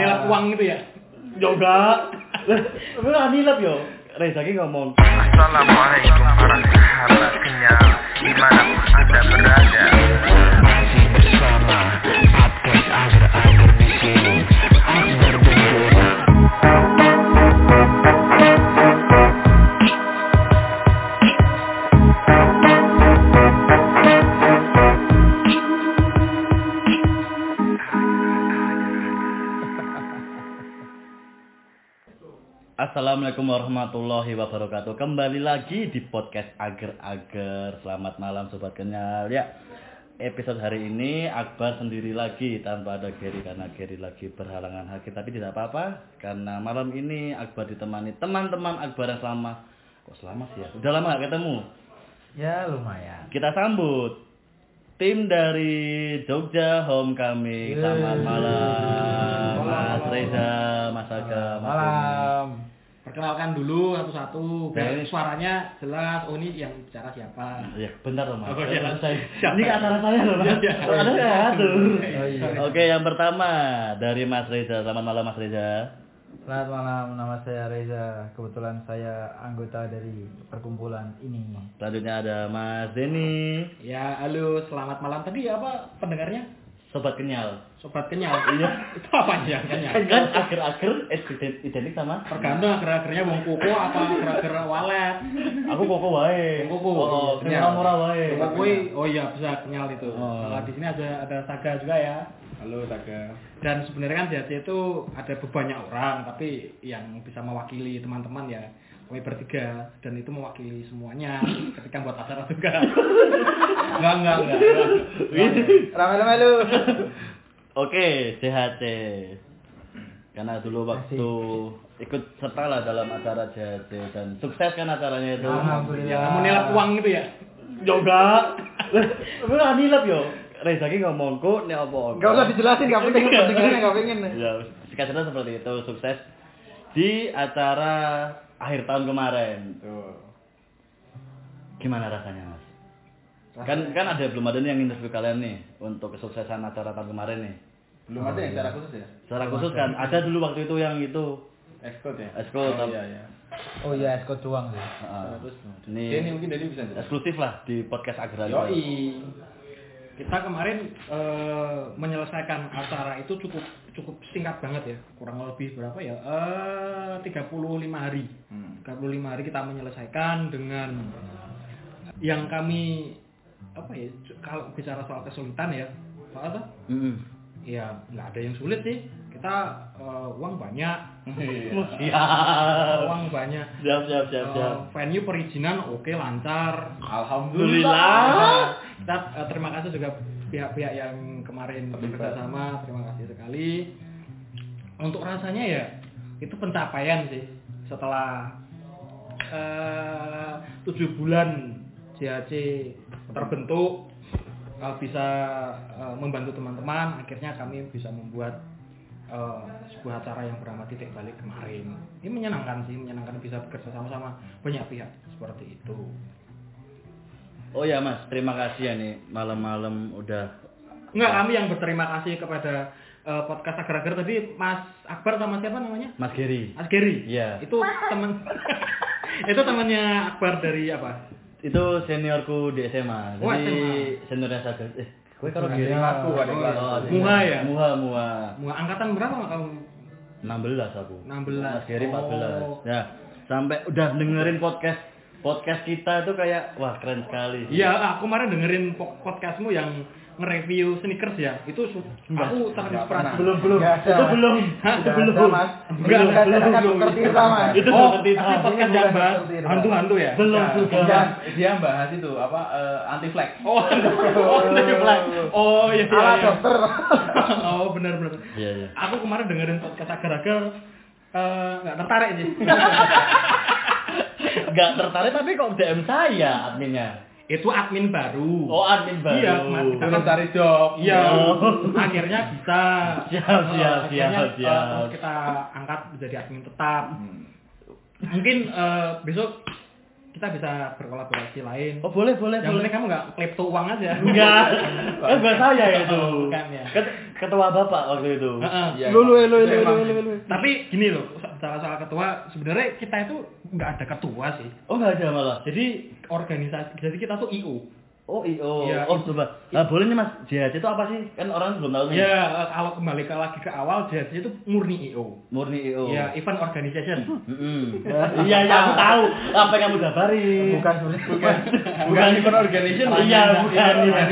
menilap uang gitu ya Yoga. Lu nggak nilap yo. Reza ki ngomong. Assalamualaikum para sahabat kenyal Di mana pun anda berada Masih bersama Podcast Agar-Agar di Assalamualaikum warahmatullahi wabarakatuh. Kembali lagi di podcast Ager-Ager. Selamat malam sobat kenyal. Ya, episode hari ini Akbar sendiri lagi tanpa ada Gary karena Gary lagi berhalangan hakim. Tapi tidak apa-apa karena malam ini Akbar ditemani teman-teman Akbar yang selama kok selama sih ya? Udah lama gak ketemu. Ya lumayan. Kita sambut tim dari Jogja Homecoming. Selamat malam, Mas Reza, Mas Aga, Mas. Malam. Perkenalkan dulu satu-satu biar Ya, suaranya jelas oh ini yang bicara siapa Ya, bentar loh mas. Oh, iya. Saya, Siapa? ini ke acara saya loh mas. Iya, iya. Ada atur? Oh, iya. Oke, yang pertama dari Mas Reza. Selamat malam Mas Reza. Selamat malam, nama saya Reza. Kebetulan saya anggota dari perkumpulan ini. Selanjutnya ada Mas Denny. ya halo selamat malam tadi apa pendengarnya Sobat Kenyal. sobat kenyal Iya. itu apa ya kenyal Kan akhir-akhir ident- identik sama tergantung akhir-akhirnya wong koko apa akhir-akhir walet aku koko wae. Koko. Oh, Kenyal. murah wae. Koko oh iya bisa kenyal itu Oh. Nah, di sini ada ada Saga juga ya halo Saga dan sebenarnya kan JC itu ada banyak orang tapi yang bisa mewakili teman-teman ya kami bertiga dan itu mewakili semuanya ketika buat acara juga enggak enggak enggak, enggak. Ramai-ramai lu. Oke, CHC. Karena dulu waktu ikut serta lah dalam acara CHC dan sukses kan acaranya itu. Alhamdulillah. ya kamu nilap uang gitu ya Yoga. Lu nggak nilap yo. Reza ki ngomongku nek apa Gak usah dijelasin, gak penting gak pengen. Ya, cerita seperti itu sukses di acara akhir tahun kemarin. Gimana rasanya, Mas? Kan kan ada belum ada nih yang interview kalian nih untuk kesuksesan acara tahun kemarin nih. Belum ada yang secara khusus ya? Secara khusus kan ada dulu waktu itu yang itu Ekskot ya? Ekskot, Oh, iya iya. Oh iya, Eskot doang sih. uh, Terus ini mungkin Denny bisa eksklusif lah di podcast Agra. Yoi. Kita kemarin eh, menyelesaikan acara itu cukup cukup singkat banget ya kurang lebih berapa ya eh 35 hari Hmm. 35 hari kita menyelesaikan dengan yang kami apa ya kalau bicara soal kesulitan ya soal apa Mm-mm. ya nggak ada yang sulit sih kita eh, uang banyak Iya. Siap. uang banyak Siap siap siap siap. venue perizinan oke lancar Alhamdulillah. Kita eh, terima kasih juga pihak-pihak yang kemarin bekerja sama terima kasih sekali. Untuk rasanya ya itu pencapaian sih. Setelah eh, tujuh bulan JHC terbentuk eh, bisa eh, membantu teman-teman akhirnya kami bisa membuat eh, sebuah acara yang bernama titik balik kemarin. Ini menyenangkan sih menyenangkan bisa bekerja sama-sama banyak pihak seperti itu Oh ya Mas, terima kasih ya nih malam-malam udah Enggak, kami yang berterima kasih kepada eh, podcast Agar-Agar tadi Mas Akbar sama siapa namanya? Mas Giri. Mas Gary. Iya. Itu teman itu temannya Akbar dari apa? Itu seniorku di SMA. Oh, Jadi SMA. seniornya Saga. Eh, gue kalau Giri Aku ada kelas. Oh, Muha ya? Muha, Muha. Mu- Angkatan berapa kamu? 16 aku. 16. Mas Giri 14. Oh. Ya, sampai udah dengerin podcast podcast kita itu kayak wah keren sekali. Iya, aku kemarin dengerin po- podcastmu yang nge-review sneakers ya. Itu aku terinspirasi. Belum belum. Itu Mas. belum. Itu belum. Mas. Enggak, belum, belum. Itu Oh, seperti tapi itu. podcast yang bahas hantu-hantu ya? Belum juga. dia, dia bahas itu apa anti flag. Oh, oh, dari flag. Oh, iya iya. Ala iya. dokter. oh, benar benar. Iya, iya. Aku kemarin dengerin podcast agar-agar eh, nggak tertarik sih. Gak tertarik tapi kok DM saya adminnya. Itu admin baru. Oh, admin baru. Iya, Mas. Kita Belum cari job. Iya, Oh. akhirnya bisa. Siap, siap, Eh, akhirnya, siap, siap. eh, kita angkat menjadi admin tetap. Hmm. Mungkin eh, besok kita bisa berkolaborasi lain. Oh boleh boleh Yang boleh. penting kamu nggak klepto uang aja. Enggak. kan bukan saya itu. Bukan ya. Ket- Ketua bapak waktu itu. Heeh. Iya. Lu lu lu lu lu, lu. Tapi gini loh, soal soal ketua, sebenarnya kita itu nggak ada ketua sih. Oh nggak ada malah. Jadi organisasi, jadi kita tuh IO. Oh iyo. Oh i- coba. Nah, boleh nih mas. JHC itu apa sih? Kan orang belum tahu nih. Ya, kalau kembali ke lagi ke awal, jadi itu murni IO. Murni iyo. Ya, event organization. Mm-mm. Iya iya aku tahu. Apa yang kamu dabari? Bukan sebenarnya bukan. Bukan event organization. Iya bukan. iya.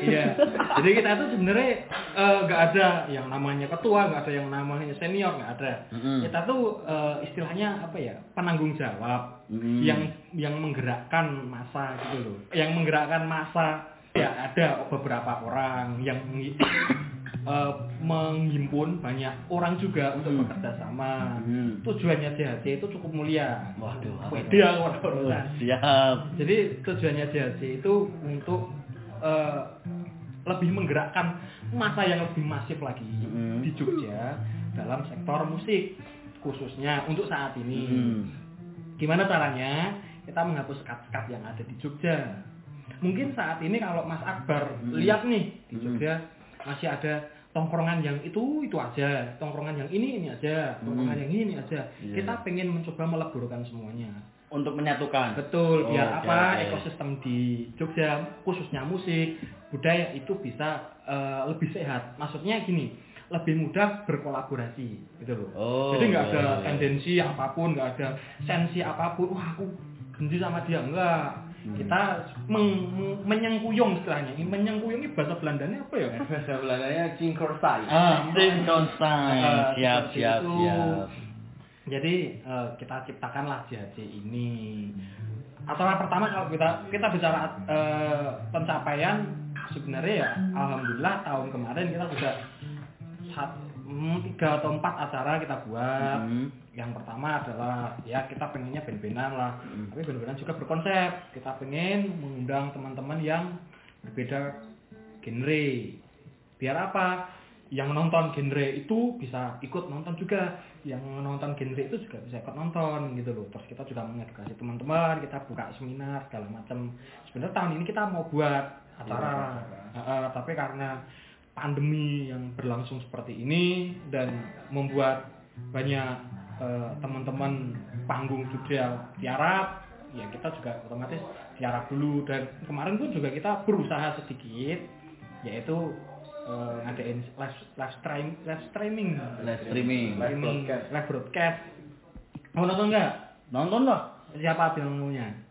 Iya. Jadi kita tuh sebenarnya eh, nggak ada yang namanya ketua, nggak ada yang namanya senior, nggak ada. Kita tuh eh, istilahnya apa ya? Penanggung jawab Mm. yang yang menggerakkan masa gitu loh. Yang menggerakkan masa ya ada beberapa orang yang eh, menghimpun banyak orang juga untuk Mm. bekerja sama. Mm. Tujuannya JHC itu cukup mulia. Waduh. aku orang-orang. Siap. Jadi tujuannya JHC itu untuk eh, lebih menggerakkan masa yang lebih masif lagi Mm. di Jogja dalam sektor musik khususnya untuk saat ini. Mm. Gimana caranya? Kita menghapus sekat-sekat yang ada di Jogja. Mungkin saat ini kalau Mas Akbar Mm. lihat nih di Mm. Jogja masih ada tongkrongan yang itu itu aja, tongkrongan yang ini ini aja, tongkrongan Mm. yang ini ini aja. Iya. Kita pengen mencoba meleburkan semuanya. Untuk menyatukan. Betul, Oh, biar oke, apa oke. ekosistem di Jogja khususnya musik, budaya itu bisa eh, lebih sehat. Maksudnya gini, lebih mudah berkolaborasi gitu loh. Oh, Jadi nggak iya, ada iya. tendensi apa pun, nggak ada sensi apa pun. Wah, aku benci sama dia enggak. Hmm. Kita meng- menyengkuyung istilahnya. Ini menyengkuyung ini bahasa Belandanya apa ya? Bahasa Belandanya cingkorsai. Ah, Synchronstein. Eh, Siap, seperti siap, itu. siap. Jadi eh, kita ciptakanlah JHC ini. Acara pertama kalau kita kita bicara eh, pencapaian sebenarnya ya alhamdulillah tahun kemarin kita sudah tiga atau empat acara kita buat. Mhm. Yang pertama adalah ya kita pengennya band-bandan lah, Mhm. tapi band-bandan juga berkonsep. Kita pengen mengundang teman-teman yang berbeda genre. Biar apa? Yang nonton genre itu bisa ikut nonton juga. Yang nonton genre itu juga bisa ikut nonton gitu loh. Terus kita juga mengedukasi teman-teman, kita buka seminar segala macam. Sebenarnya tahun ini kita mau buat acara, Heeh, tapi karena pandemi yang berlangsung seperti ini dan membuat banyak eh, teman-teman panggung Jogja tiarap, ya kita juga otomatis tiarap dulu dan kemarin pun juga kita berusaha sedikit yaitu eh, ngadain live live stream live streaming Live streaming. Live broadcast. live broadcast mau nonton nggak Nonton lah. siapa bintangnya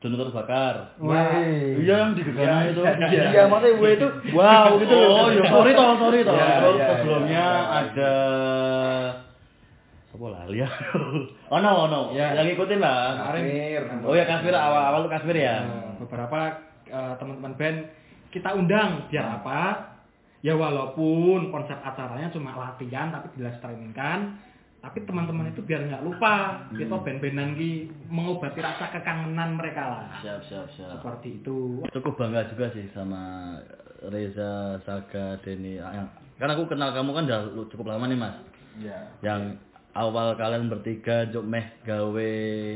Dono terbakar. Wih. Iya yang di Gegana itu. Iya, maksudnya gue itu wow gitu loh. Oh, ya sorry toh, sorry toh. Iya, Terus iya, sebelumnya iya. ada Siapa lali ya? Oh no, oh no. Ya. Yang ngikutin lah. Kasmir. Oh ya Kasmir awal-awal tuh Kasmir ya. Beberapa eh, teman-teman band kita undang biar apa? Ya walaupun konsep acaranya cuma latihan tapi di live streaming kan, tapi teman-teman itu biar nggak lupa kita band-bandan ki mengobati rasa kekangenan mereka lah. Siap, siap, siap. Seperti itu. Cukup bangga juga sih sama Reza, Saga, Denny. Yang, karena aku kenal kamu kan udah cukup lama nih mas. Iya. Yang awal kalian bertiga juk meh gawe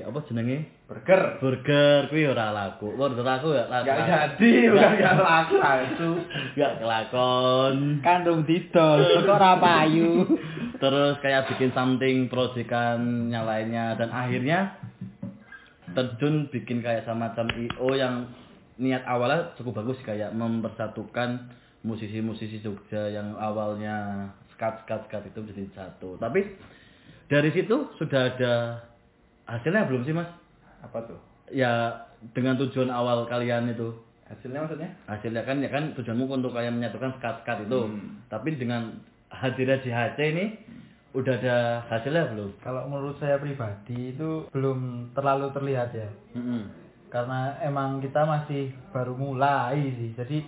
apa jenenge? Burger. Burger kuwi ora laku. Ora laku ya laku. Gak jadi, bukan gak laku itu. Gak kelakon. Kandung didol, kok ora payu. Terus kayak bikin something proyekan yang lainnya dan akhirnya terjun bikin kayak semacam IO yang niat awalnya cukup bagus kayak mempersatukan musisi-musisi Jogja yang awalnya skat skat skat itu menjadi satu. Tapi dari situ sudah ada hasilnya belum sih mas? Apa tuh? Ya dengan tujuan awal kalian itu Hasilnya maksudnya? hasilnya kan ya kan tujuanmu untuk kayak menyatukan skat skat itu. Hmm. Tapi dengan hadirnya JHC ini udah ada hasilnya belum? Kalau menurut saya pribadi itu belum terlalu terlihat ya. Mm-mm. Karena emang kita masih baru mulai sih. Jadi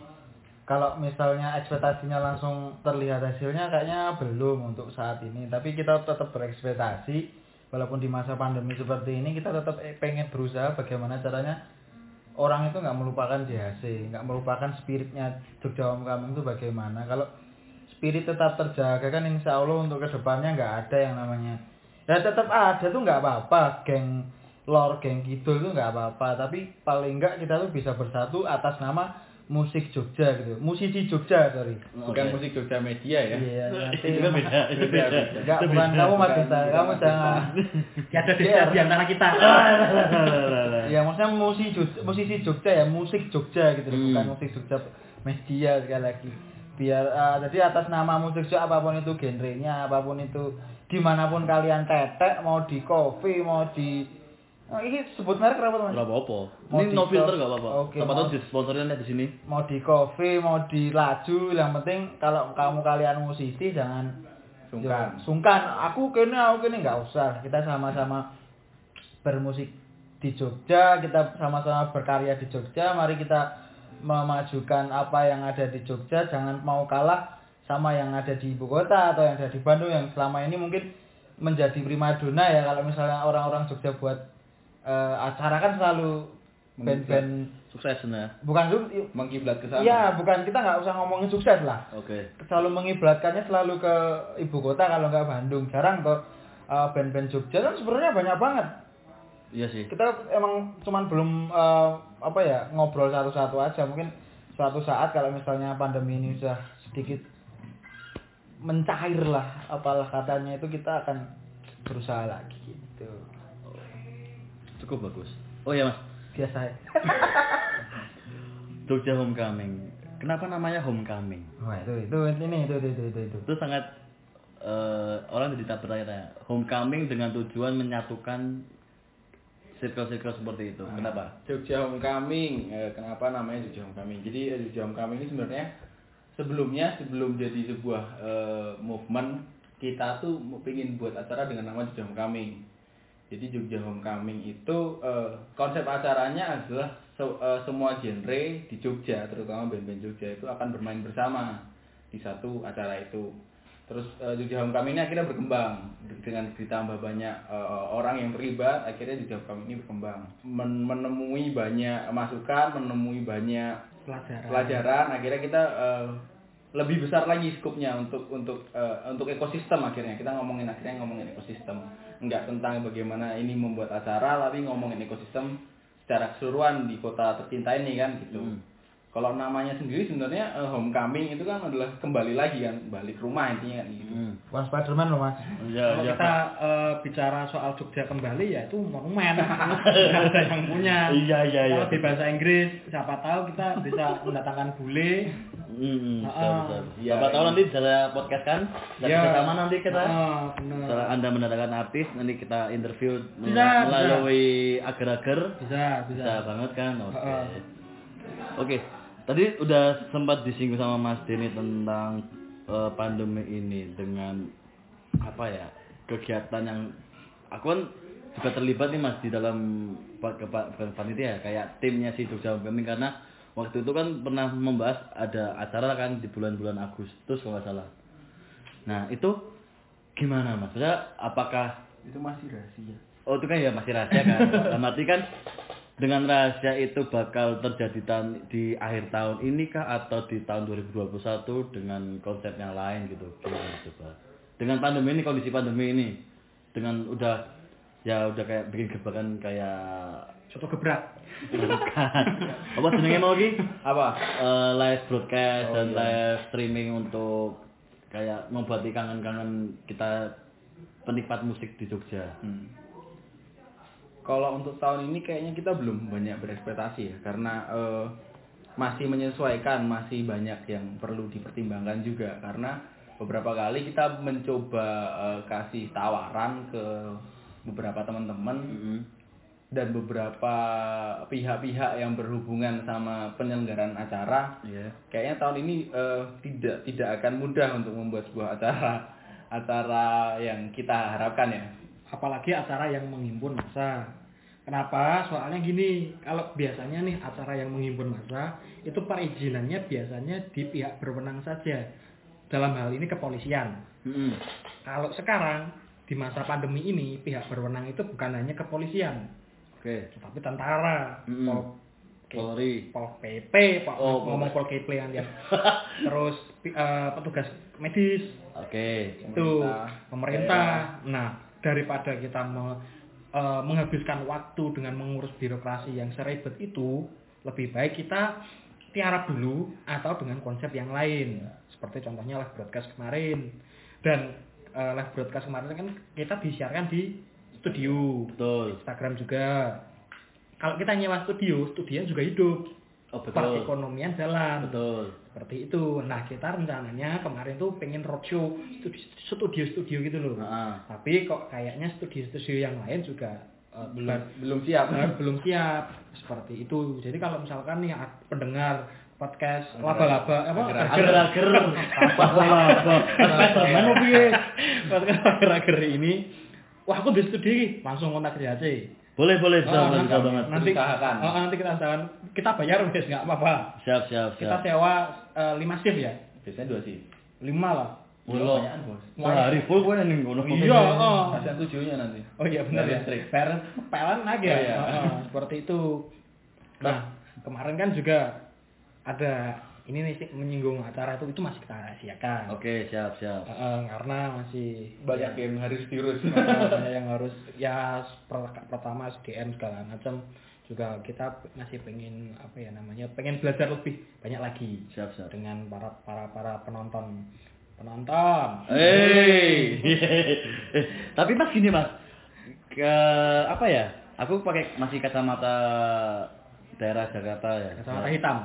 kalau misalnya ekspektasinya langsung terlihat hasilnya kayaknya belum untuk saat ini. Tapi kita tetap berekspektasi walaupun di masa pandemi seperti ini kita tetap pengen berusaha bagaimana caranya orang itu nggak melupakan JHC, nggak melupakan spiritnya Jogja Homecoming itu bagaimana. Kalau spirit tetap terjaga kan insya Allah untuk ke depannya nggak ada yang namanya Ya tetap ada tuh nggak apa-apa, geng lor geng kidul tuh nggak apa-apa, tapi paling enggak kita tuh bisa bersatu atas nama musik Jogja gitu. Musisi Jogja, sorry. Bukan Oke. musik Jogja Media ya. Iya, nanti Itu beda, itu Beda, bukan kamu bukan kamu jangan. Iya. desa di antara kita. Iya, maksudnya musisi Jogja, musisi Jogja ya, musik Jogja gitu Hmm. bukan musik Jogja media sekali lagi. Biar eh, jadi atas nama musik Jogja apa pun itu genrenya, apa pun itu di mana pun kalian tetek, mau di coffee, mau di Oh, ini sebut merek apa teman? Nggak apa-apa. Ini di no filter nggak apa-apa. Oke, Siapa tahu di sponsorin di sini. Mau di coffee, mau di laju, yang penting kalau kamu kalian musisi jangan Sungkan. Yo, sungkan. Aku kene aku kene nggak usah. Kita sama-sama bermusik di Jogja, kita sama-sama berkarya di Jogja. Mari kita memajukan apa yang ada di Jogja, jangan mau kalah sama yang ada di ibu kota atau yang ada di Bandung yang selama ini mungkin menjadi primadona ya kalau misalnya orang-orang Jogja buat eh, acara kan selalu band-band Sukses ya. bukan Mengkiblat ke sana. Iya, bukan kita nggak usah ngomongin sukses lah Oke. selalu mengiblatkannya selalu ke ibu kota kalau nggak Bandung jarang kok uh, band-band Jogja kan sebenarnya banyak banget Iya sih. kita emang cuman belum uh, apa ya ngobrol satu-satu aja mungkin suatu saat kalau misalnya pandemi ini sudah sedikit mencair lah apalah katanya itu kita akan berusaha lagi gitu Cukup bagus. Oh iya mas. biasa ya Jogja Homecoming. Kenapa namanya Homecoming? wah itu itu ini itu itu itu itu, itu. Itu sangat eh, orang jadi tak bertanya Homecoming dengan tujuan menyatukan circle-circle seperti itu. Kenapa? Jogja Homecoming. Eh, kenapa namanya Jogja Homecoming? Jadi eh, Jogja Homecoming ini sebenarnya sebelumnya sebelum jadi sebuah eh, movement kita tuh mau pingin buat acara dengan nama Jogja Homecoming. Jadi Jogja Homecoming itu eh, konsep acaranya adalah se- eh, semua genre di Jogja, terutama band-band Jogja itu akan bermain bersama di satu acara itu. Terus eh, Jogja Homecoming ini akhirnya berkembang. Dengan ditambah banyak eh, orang yang terlibat, akhirnya Jogja Homecoming ini berkembang, Men- menemui banyak masukan, menemui banyak Pelajaran. pelajaran akhirnya kita eh, lebih besar lagi skupnya untuk untuk eh, untuk ekosistem akhirnya. Kita ngomongin akhirnya ngomongin ekosistem. Nggak tentang bagaimana ini membuat acara tapi ngomongin ekosistem secara keseluruhan di kota tercinta ini kan gitu. Hmm. Kalau namanya sendiri sebenarnya eh, homecoming itu kan adalah kembali lagi kan balik ke rumah intinya kan gitu Hmm. bukan Spiderman loh mas Iya, Kalau iya. kita eh, bicara soal Jogja kembali ya itu monumen. Ada yang punya. Iya, iya, iya. Kalau di bahasa Inggris, siapa tahu kita bisa mendatangkan bule. Hmm, betul, betul. iya, Siapa tahu iya. nanti bisa podcast kan? Dan Iya. bersama nanti kita. Benar. Setelah Anda mendatangkan artis, nanti kita interview Bisa, melalui agar-agar. Bisa, bisa. Bisa banget kan? Oke. Heeh. Oke. Tadi udah sempat disinggung sama Mas Denny tentang eh, pandemi ini dengan apa ya? kegiatan yang aku kan juga terlibat nih Mas di dalam panitia ya, kayak timnya si Jogja Homecoming karena waktu itu kan pernah membahas ada acara kan di bulan-bulan Agustus kalau nggak salah. Nah, itu gimana Mas? Maksudnya apakah itu masih rahasia Oh itu kan ya masih rahasia kan. Dalam arti kan dengan rahasia itu bakal terjadi tahun, di akhir tahun ini kah atau di tahun 2021 dengan konsep yang lain gitu. Gimana coba? Dengan pandemi ini kondisi pandemi ini dengan udah ya udah kayak bikin gebrakan kayak Soto gebrak. bukan. Apa jenenge mau lagi? apa Eh, live broadcast Oh, dan iya. live streaming untuk kayak membuat kangen-kangen kita penikmat musik di Jogja. Hmm. Kalau untuk tahun ini kayaknya kita belum banyak berekspektasi ya karena eh, masih menyesuaikan, masih banyak yang perlu dipertimbangkan juga karena beberapa kali kita mencoba eh, kasih tawaran ke beberapa teman-teman Mm-mm. dan beberapa pihak-pihak yang berhubungan sama penyelenggaraan acara Iya. kayaknya tahun ini eh, tidak tidak akan mudah untuk membuat sebuah acara acara yang kita harapkan ya Apalagi acara yang menghimpun massa. Kenapa? Soalnya gini, kalau biasanya nih acara yang menghimpun massa itu perizinannya biasanya di pihak berwenang saja. Dalam hal ini kepolisian. Mm-mm. Kalau sekarang di masa pandemi ini pihak berwenang itu bukan hanya kepolisian, Oke. tetapi tentara, Mm-mm. pol, Polri. pol PP, Pak Oh, ngomong pol PP yang dia. Terus eh, petugas medis Oke. itu Pemerintah. pemerintah. Nah, daripada kita me- eh, menghabiskan waktu dengan mengurus birokrasi yang seribet itu lebih baik kita tiarap dulu atau dengan konsep yang lain seperti contohnya live broadcast kemarin dan eh, live broadcast kemarin kan kita disiarkan di studio Betul. Instagram juga kalau kita nyewa studio studio juga hidup Oh, betul. perekonomian jalan Betul. Seperti itu nah kita rencananya kemarin tuh pengen roadshow studio-studio gitu loh Nah, tapi kok kayaknya studio-studio yang lain juga eh, belum belum siap eh, belum siap seperti itu jadi kalau misalkan nih pendengar podcast laba-laba apa agar-agar Apa-apa. Spiderman mau piye? podcast agar-agar ini wah aku di studio langsung kontak JHC Boleh, boleh, bisa, Oh, bisa, nanti, bisa banget. nanti, Usahakan. oh, nanti kita usahakan kita bayar wes nggak apa-apa Siap, siap, kita siap. sewa eh, lima shift ya biasanya dua sih lima lah bos Sehari full gue ning ngono. iya oh. kasihan tujuhnya nanti Oh iya benar ya. Parent pelan lagi ya. Oh, iya. Heeh, seperti itu. Nah, kemarin kan juga ada ini nih sih menyinggung acara itu itu masih kita rahasiakan. Oke, siap, siap. Heeh, karena masih banyak ya, yang harus virus heeh, banyak yang harus ya per- pertama SDM segala macam juga kita masih pengen apa ya namanya pengen belajar lebih banyak lagi Siap, siap. dengan para para para penonton penonton Hei. Tapi Mas gini Mas. Ke apa ya? Aku pakai masih kacamata daerah Jakarta ya. kacamata hitam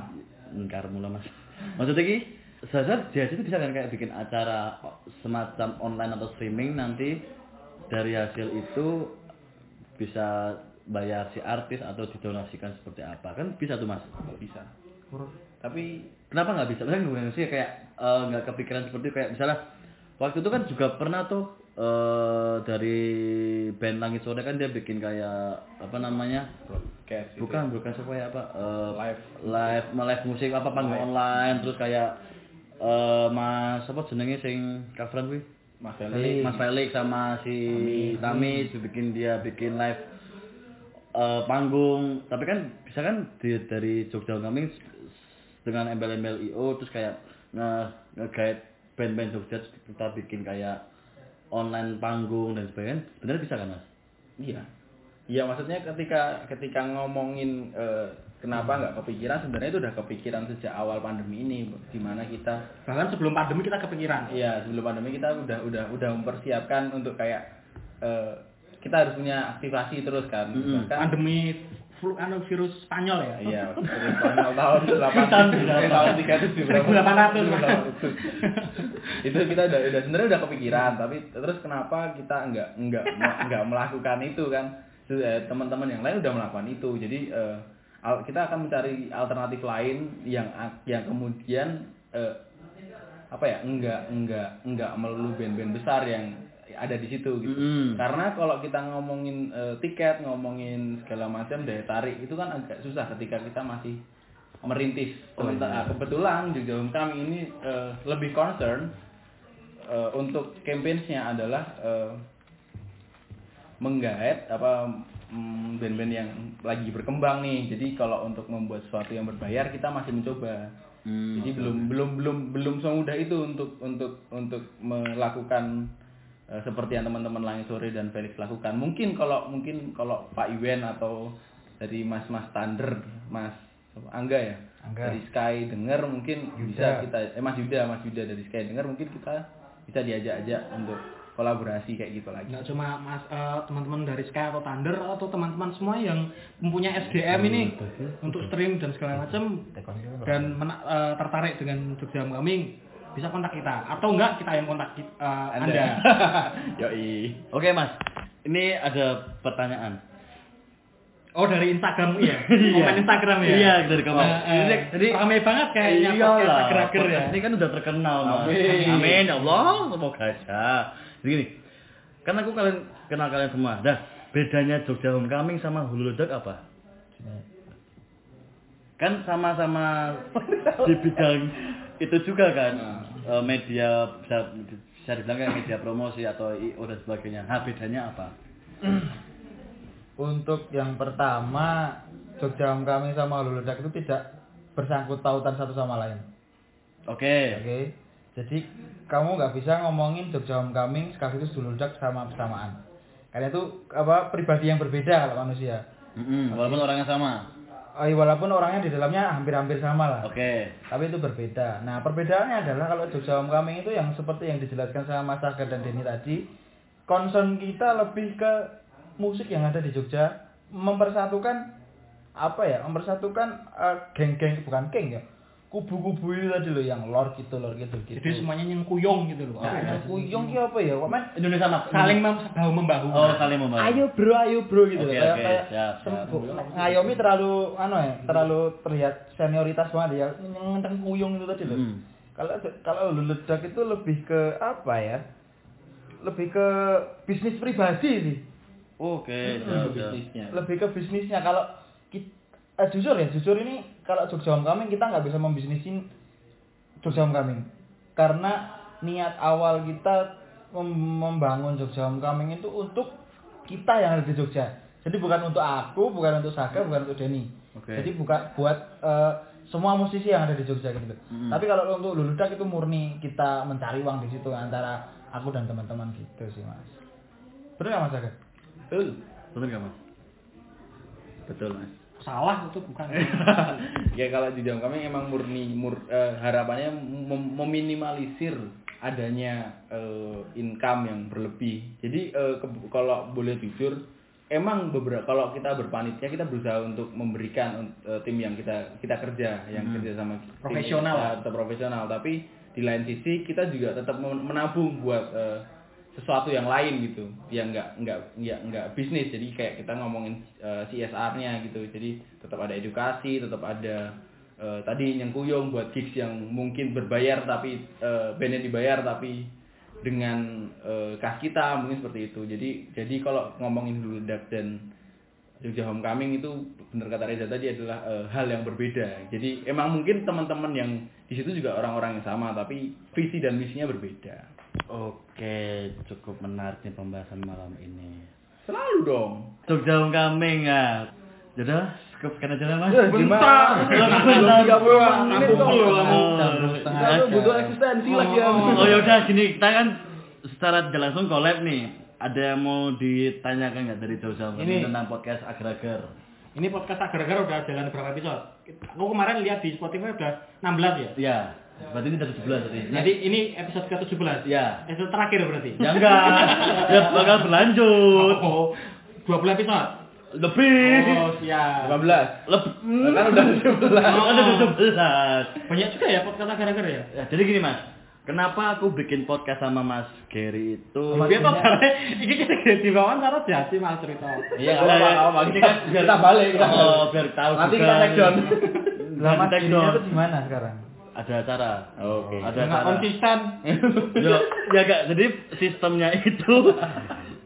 Enggak mula Mas. Maksudnya ki saya dia itu bisa kan kayak bikin acara semacam online atau streaming nanti dari hasil itu bisa bayar si artis atau didonasikan seperti apa kan bisa tuh mas Nggak bisa tapi Kenapa nggak bisa? Misalnya sih kayak eh, nggak kepikiran seperti itu. kayak misalnya waktu itu kan juga pernah tuh eh dari band Langit Sore kan dia bikin kayak apa namanya? broadcast gitu. Bukan, bukan supaya apa? eh, Live. live, live musik apa panggung online terus kayak eh Mas apa jenenge sing coveran kuwi? Mas Felix Mas Felix sama si Tami bikin dia bikin live eh, panggung tapi kan bisa kan di, dari Jogja kami dengan embel-embel IO terus kayak nge nge-guide band-band Jogja kita bikin kayak online panggung dan sebagainya sebenarnya bisa kan mas? Iya. Iya maksudnya ketika ketika ngomongin eh, kenapa nggak kepikiran sebenarnya itu udah kepikiran sejak awal pandemi ini di mana kita bahkan sebelum pandemi kita kepikiran iya sebelum pandemi kita udah udah udah mempersiapkan untuk kayak eh, kita harus punya aktivasi terus kan. Mm-mm. Bahkan pandemi flu anu virus Spanyol ya Iya, terus Spanyol tahun 8 Tahun tahun 37 1800. itu kita udah udah sebenarnya udah kepikiran, tapi terus kenapa kita enggak enggak enggak melakukan itu kan? Eh, Teman-teman yang lain udah melakukan itu. Jadi eh, al- kita akan mencari alternatif lain yang yang kemudian eh, apa ya? enggak enggak enggak melulu band-band besar yang ada di situ gitu. Mm-mm. Karena kalau kita ngomongin eh, tiket, ngomongin segala macam daya tarik itu kan agak susah ketika kita masih merintis. Oh, iya. kebetulan juga kami ini eh, lebih concern eh, untuk campaigns-nya adalah eh, menggait apa mm, band-band yang lagi berkembang nih. Jadi kalau untuk membuat sesuatu yang berbayar kita masih mencoba. Hmm, Jadi oke, belum belum belum belum semudah itu untuk untuk untuk melakukan seperti yang teman-teman Langit Sore dan Felix lakukan. Mungkin kalau mungkin kalau Pak Iwen atau dari Mas Mas Thunder, Mas Angga ya, Angga. dari Sky dengar mungkin Yuda. bisa kita eh Mas Yuda, Mas Yuda dari Sky dengar mungkin kita bisa diajak-ajak untuk kolaborasi kayak gitu lagi. nggak cuma mas eh, teman-teman dari Sky atau Thunder atau teman-teman semua yang mempunyai SDM ini untuk stream dan segala macam dan mena- eh, tertarik dengan Jogja Gaming bisa kontak kita atau enggak kita yang kontak ki- eh, anda. Yoi. Oke mas, ini ada pertanyaan. Oh dari Instagram ya, komen Instagram ya. Iya dari komen. Eh, eh, Jadi- jadi ramai banget kayaknya Iya podcast ya. Ini kan udah terkenal mas. Amin. Amin ya Allah, semoga aja. Jadi gini, kan aku kalian kenal kalian semua. Dah, bedanya Jogja Homecoming sama Hulu Ledak apa? Kan sama-sama di bidang itu juga kan. Eh, media bisa bisa dibilang kayak media promosi atau IO dan sebagainya. Nah, bedanya apa? Untuk yang pertama, Jogja kami sama Hulu Ledak itu tidak bersangkut pautan satu sama lain. Oke. Oke. Jadi kamu nggak bisa ngomongin Jogja Homecoming sekaligus Hulu Ledak sama bersamaan. Karena itu apa pribadi yang berbeda kalau manusia. Mm-mm, walaupun orangnya sama. Iya, walaupun orangnya di dalamnya hampir-hampir sama lah. Oke. Tapi itu berbeda. Nah, perbedaannya adalah kalau Jogja Homecoming itu yang seperti yang dijelaskan sama Mas Agar dan Denny tadi, concern kita lebih ke musik yang ada di Jogja, mempersatukan apa ya? Mempersatukan eh, geng-geng bukan geng ya. Kubu-kubu itu tadi loh yang lor gitu, lor gitu gitu. Jadi semuanya nyengkuyung gitu loh. Nah, ya? kuyong ki apa ya? Kok men Indonesia Mas. Saling mem- bahu membahu. Oh, saling membantu. ayo bro, ayo bro gitu Oke, loh. Kayak siap, siap. terlalu anu ya, terlalu terlihat senioritas banget ya. Ngenteng kuyung itu tadi loh. Hmm. Kalau kalau lu ledak itu lebih ke apa ya? Lebih ke bisnis pribadi sih. Oke, Itu siap. bisnisnya. Lebih ke bisnisnya kalau kita, eh, jujur ya, jujur ini kalau Jogja Homecoming kita nggak bisa membisnisin Jogja Homecoming. Karena niat awal kita mem- membangun Jogja Homecoming itu untuk kita yang ada di Jogja. Jadi bukan untuk aku, bukan untuk Saga, bukan untuk Denny. Oke. Jadi bukan buat eh, semua musisi yang ada di Jogja gitu. loh. Mm. Tapi kalau untuk Luludak itu murni kita mencari uang di situ antara aku dan teman-teman gitu sih mas. Bener nggak mas Saga? Betul. Betul nggak Mas? Betul, Mas. Salah itu bukan. ya kalau di dalam kami emang murni mur, eh, harapannya mem- meminimalisir adanya eh, income yang berlebih. Jadi ke- kalau boleh jujur, emang beberapa kalau kita berpanitia kita berusaha untuk memberikan eh, tim yang kita kita kerja yang kerja sama tim Profesional. kita tetap profesional. Tapi di lain sisi kita juga tetap men- menabung buat eh, sesuatu yang lain gitu. Yang nggak nggak nggak nggak bisnis. Jadi kayak kita ngomongin eh, CSR-nya gitu. Jadi tetap ada edukasi tetap ada eh, tadi nyengkuyung buat gigs yang mungkin berbayar tapi eh, bandnya dibayar tapi dengan eh, kas kita mungkin seperti itu. Jadi jadi kalau ngomongin Huludak dan Jogja Homecoming itu benar kata Reza tadi adalah eh, hal yang berbeda. Jadi emang mungkin teman-teman yang di situ juga orang-orang yang sama tapi visi dan misinya berbeda Oke, cukup menarik nih pembahasan malam ini. Selalu dong. Jogja Homecoming ya. Jodoh, sekian aja lah Mas. Ya, gimana? Belum 30 menit kok. Oh, setengah Kita jam. butuh eksistensi lagi ya. Oh ya udah gini, kita kan secara tidak langsung collab nih. Ada yang mau ditanyakan nggak dari Jogja Ini. tentang podcast agar-agar? Ini podcast agar-agar udah jalan berapa episode? Aku kemarin lihat di Spotify udah 16 ya. Iya, berarti ini dari 17 tadi. Jadi ini episode ke-17. Iya. Episode terakhir berarti. Ya enggak, ya bakal berlanjut. Oh, 20 episode. Lebih. Oh, siap. 15. Lebih. Kan udah 17. Oh, ada 17. Banyak juga ya podcast agar-agar ya. Ya, jadi gini Mas, kenapa aku bikin podcast sama Mas Gary itu? Biar tuh karena ini kita di bawah cara jadi mas cerita. Iya, apa-apa. Ini kan biar kita balik kita. Oh, biar tahu Nanti kita take down. Take dirinya down. tuh di mana sekarang? Ada acara. Oke. Ada Nggak acara. konsisten. Yo, ya gak. Jadi sistemnya itu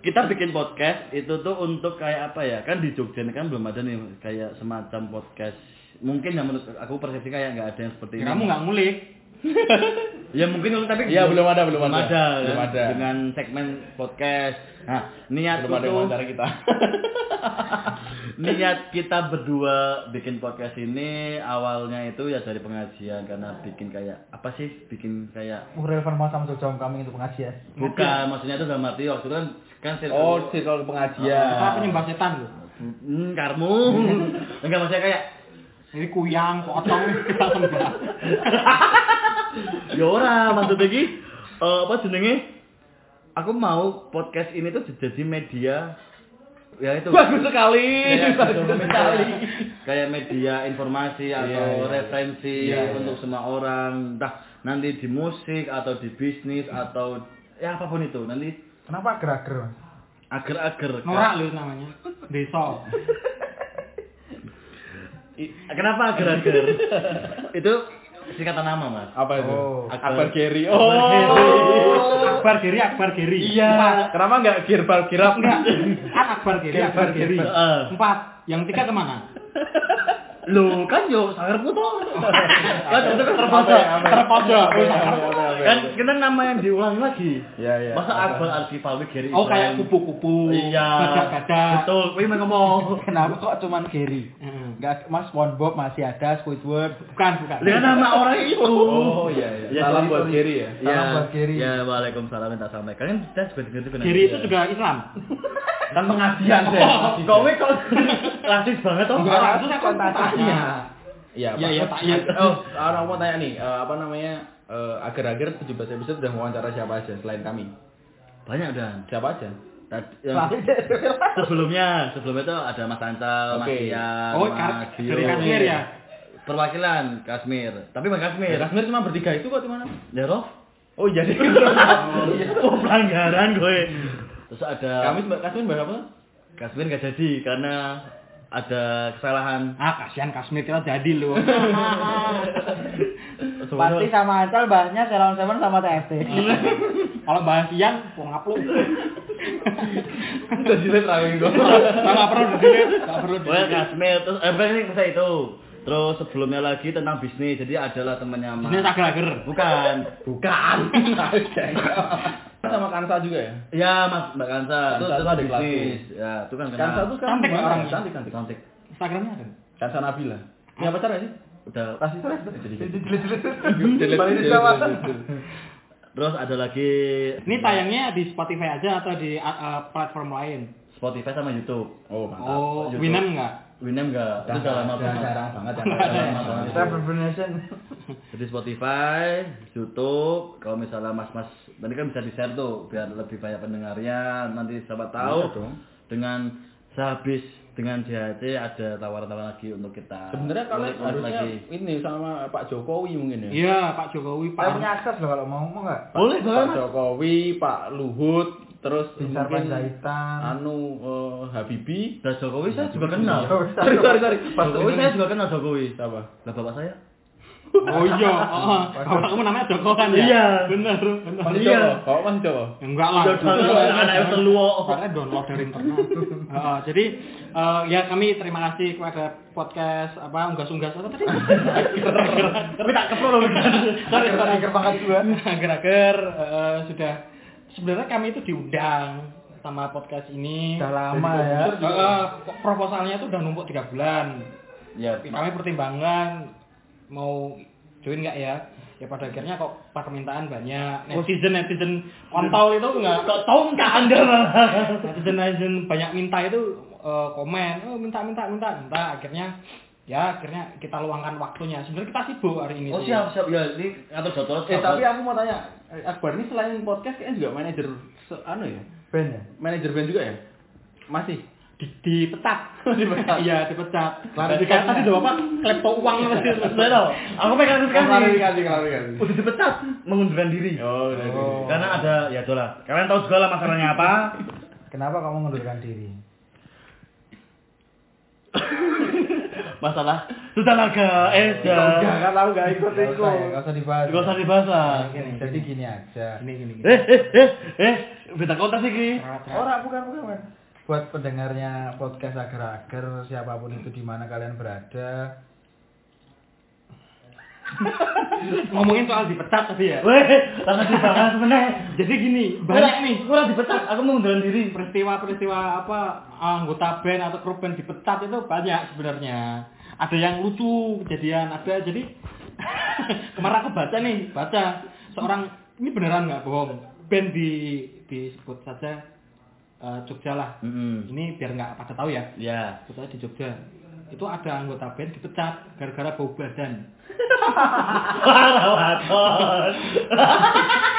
kita bikin podcast itu tuh untuk kayak apa ya? Kan di Jogja ini kan belum ada nih kayak semacam podcast. Mungkin yang menurut aku persepsi kayak nggak ada yang seperti ini. Kamu nggak ngulik. Ya mungkin tapi Iya, belum ada, belum ada. ada, Belum kan? ada. dengan segmen podcast. Nah, niat Belum ada kita. niat kita berdua bikin podcast ini awalnya itu ya dari pengajian karena bikin kayak apa sih? Bikin kayak Uh, relevan banget sama Jogja Homecoming itu pengajian. bukan maksudnya itu dalam arti waktu itu kan kan circle- Oh, circle pengajian. Apa penyembah setan lu? Hmm, karmu. Enggak maksudnya kayak Ini kuyang, potong, kita sembah. Ya ora maksudnya iki eh, apa jenenge? Aku mau podcast ini tuh jadi media ya itu Bagus sekali. Kayak Bagus gitu, sekali. kayak media informasi atau Iya, iya. referensi Iya, iya. untuk semua orang entah nanti di musik atau di bisnis atau ya apa pun itu nanti Kenapa ager-ager mas? agar-agar Norak lu namanya. Desa. I- kenapa agar-agar itu singkatan nama mas Apa itu? Oh. Akbar Geri. Oh. Akbar Geri, Akbar Geri. Iya. Kenapa enggak Girbal Girap? Enggak. Kan Akbar Geri, Akbar Geri. Heeh. Empat. Yang tiga ke mana? Loh kan yo sangar puto. kan itu kan Apa terpojok. Terpojok. Apa ya, apa ya, apa ya? Kan kita nama yang diulang lagi. Iya, iya. Masa? Akbar Alkifawi Geri Oh kayak kupu-kupu. Iya. Gajah-gajah. Betul. Wih mau ngomong. Kenapa kok cuman Gary? Heeh. Enggak, Mas SpongeBob masih ada, Squidward. Bukan, bukan. Dengan nama orang itu. Oh iya iya. Ya, Salam sorry, buat. Geri ya. Ya, Salam buat Geri. Ya, waalaikumsalam minta sampaikan. Kan kita juga dengar juga. Geri itu juga Islam. kan pengajian sih. Kowe kok rasis banget toh? Enggak rasis aku tanya. Iya, Iya, Pak. iya, Pak. Iya. Oh, orang mau tanya nih, eh, apa namanya? Eh, agar-agar 17 episode udah wawancara siapa aja selain kami? Banyak dan. Siapa aja? Tadi, yang sebelumnya, sebelumnya itu ada Mas Ancal, Mas Oke. Tian, Oh, Mas Dio. dari Kashmir ya? Perwakilan Kashmir. Tapi bukan Kashmir. Ya, Kasmir cuma bertiga itu kok di mana? Ya, Rof. Oh iya, jadi Oh, pelanggaran gue. Terus ada kami Mbak Kasmir Mbak apa? Kashmir nggak jadi karena ada kesalahan. Ah, kasihan Kasmir kita jadi lu. Pasti sama Ancal bahasnya Selon Seven sama TFT. Kalau bahas Ian, mau ngupload. Udah delete rawe gue. Enggak perlu di-delete, enggak perlu di-delete. Kashmir terus eh saya itu. Terus sebelumnya lagi tentang bisnis. Jadi adalah temannya Mas. Bisnis agar-agar. Bukan. Bukan. sama Kansa juga ya? Ya, Mas Mbak Kansa. Itu Kansa itu ada bisnis. Ya, itu kan kenal. Kansa tuh sekarang Cantik orangnya. Cantik cantik. cantik. Instagramnya ada. Kansa Nabila. Punya pacar gak sih? Udah stres. Di sama. Terus ada lagi Ini tayangnya di Spotify aja atau di uh, uh, platform lain? Spotify sama YouTube. Oh, mantap. Oh, YouTube. Winem enggak? Winem enggak? Itu udah lama banget. jarang banget lama banget. Reverberation. Jadi Spotify, YouTube, kalau misalnya mas-mas, tadi kan bisa di-share tuh biar lebih banyak pendengarnya. Nanti siapa tahu dengan sehabis dengan JHT ada tawaran-tawaran lagi untuk kita. Sebenarnya kalau harusnya lagi. ini sama Pak Jokowi mungkin ya. Iya, Pak Jokowi, Saya Pak. punya akses loh kalau mau mau nggak? Boleh Pak banget. Jokowi, Pak Luhut, terus Binsar mungkin Panjaitan. anu eh, Habibi. Dan Jokowi saya juga kenal. Sorry sorry sorry. Jokowi saya juga kenal Jokowi. Siapa? Lah bapak saya. Oh iya, heeh. Kalau kamu namanya Joko kan ya? Iya. Bener, bener. Masih Iya. Kok masih Jawa? Enggak lah. Dulu anak yang telu. Karena download dari internet. Heeh, jadi eh, ya kami terima kasih kepada podcast apa unggas-unggas apa tadi? Tapi tak kepro loh. sorry, sorry. Agar pangkat dua. Agar-agar sudah sebenarnya kami itu diundang sama podcast ini. Udah lama ya. Eh, eh, proposalnya itu udah numpuk tiga bulan. Ya, Kami pertimbangkan mau join nggak ya? Ya pada akhirnya kok permintaan banyak. Netizen netizen kontol itu nggak kok tahu nggak anda netizen netizen banyak minta itu eh, komen, oh minta minta minta minta. Akhirnya ya akhirnya kita luangkan waktunya. Sebenarnya kita sibuk hari ini. Oh tuh. siap siap ya ini atau jadwal. Eh tapi aku mau tanya, eh, Akbar ini selain podcast kayaknya juga manajer anu ya? Ben ya. Manajer band juga ya? Masih. Di, dipecat. Dipecat. Iya dipecat. Klarifikasi. Tadi udah apa? Klepto uang tadi. Saya tahu. Aku pengen sekali. Klarifikasi, klarifikasi. Udah dipecat mengundurkan diri. Oh, Oh. Karena ada ya itulah. Kalian tahu juga lah masalahnya apa? Kenapa kamu mengundurkan diri? Masalah sudah laga eh Udah dah. kan tahu gak ikut ikut. usah ya, gak usah dibahas. Gak usah dibahas lah. Jadi gini aja. Ini gini gini. Eh eh eh eh beda kontak sih. Orang bukan bukan bukan. Buat pendengarnya podcast agar-agar siapa pun itu di mana kalian berada, Ngomongin soal dipecat tadi ya. Weh, langsung dibahas meneh. Jadi gini, banyak nih Kurang dipecat, aku mengundurkan diri. peristiwa-peristiwa apa anggota band atau grup band dipecat itu banyak sebenarnya. Ada yang lucu kejadian, ada jadi kemarin aku baca nih, baca seorang ini beneran nggak bohong. Band di disebut saja eh, Jogja lah. Mm-mm. Ini biar nggak pada tahu ya. Ya. Aja di Jogja. Itu ada anggota band dipecat gara-gara bau badan.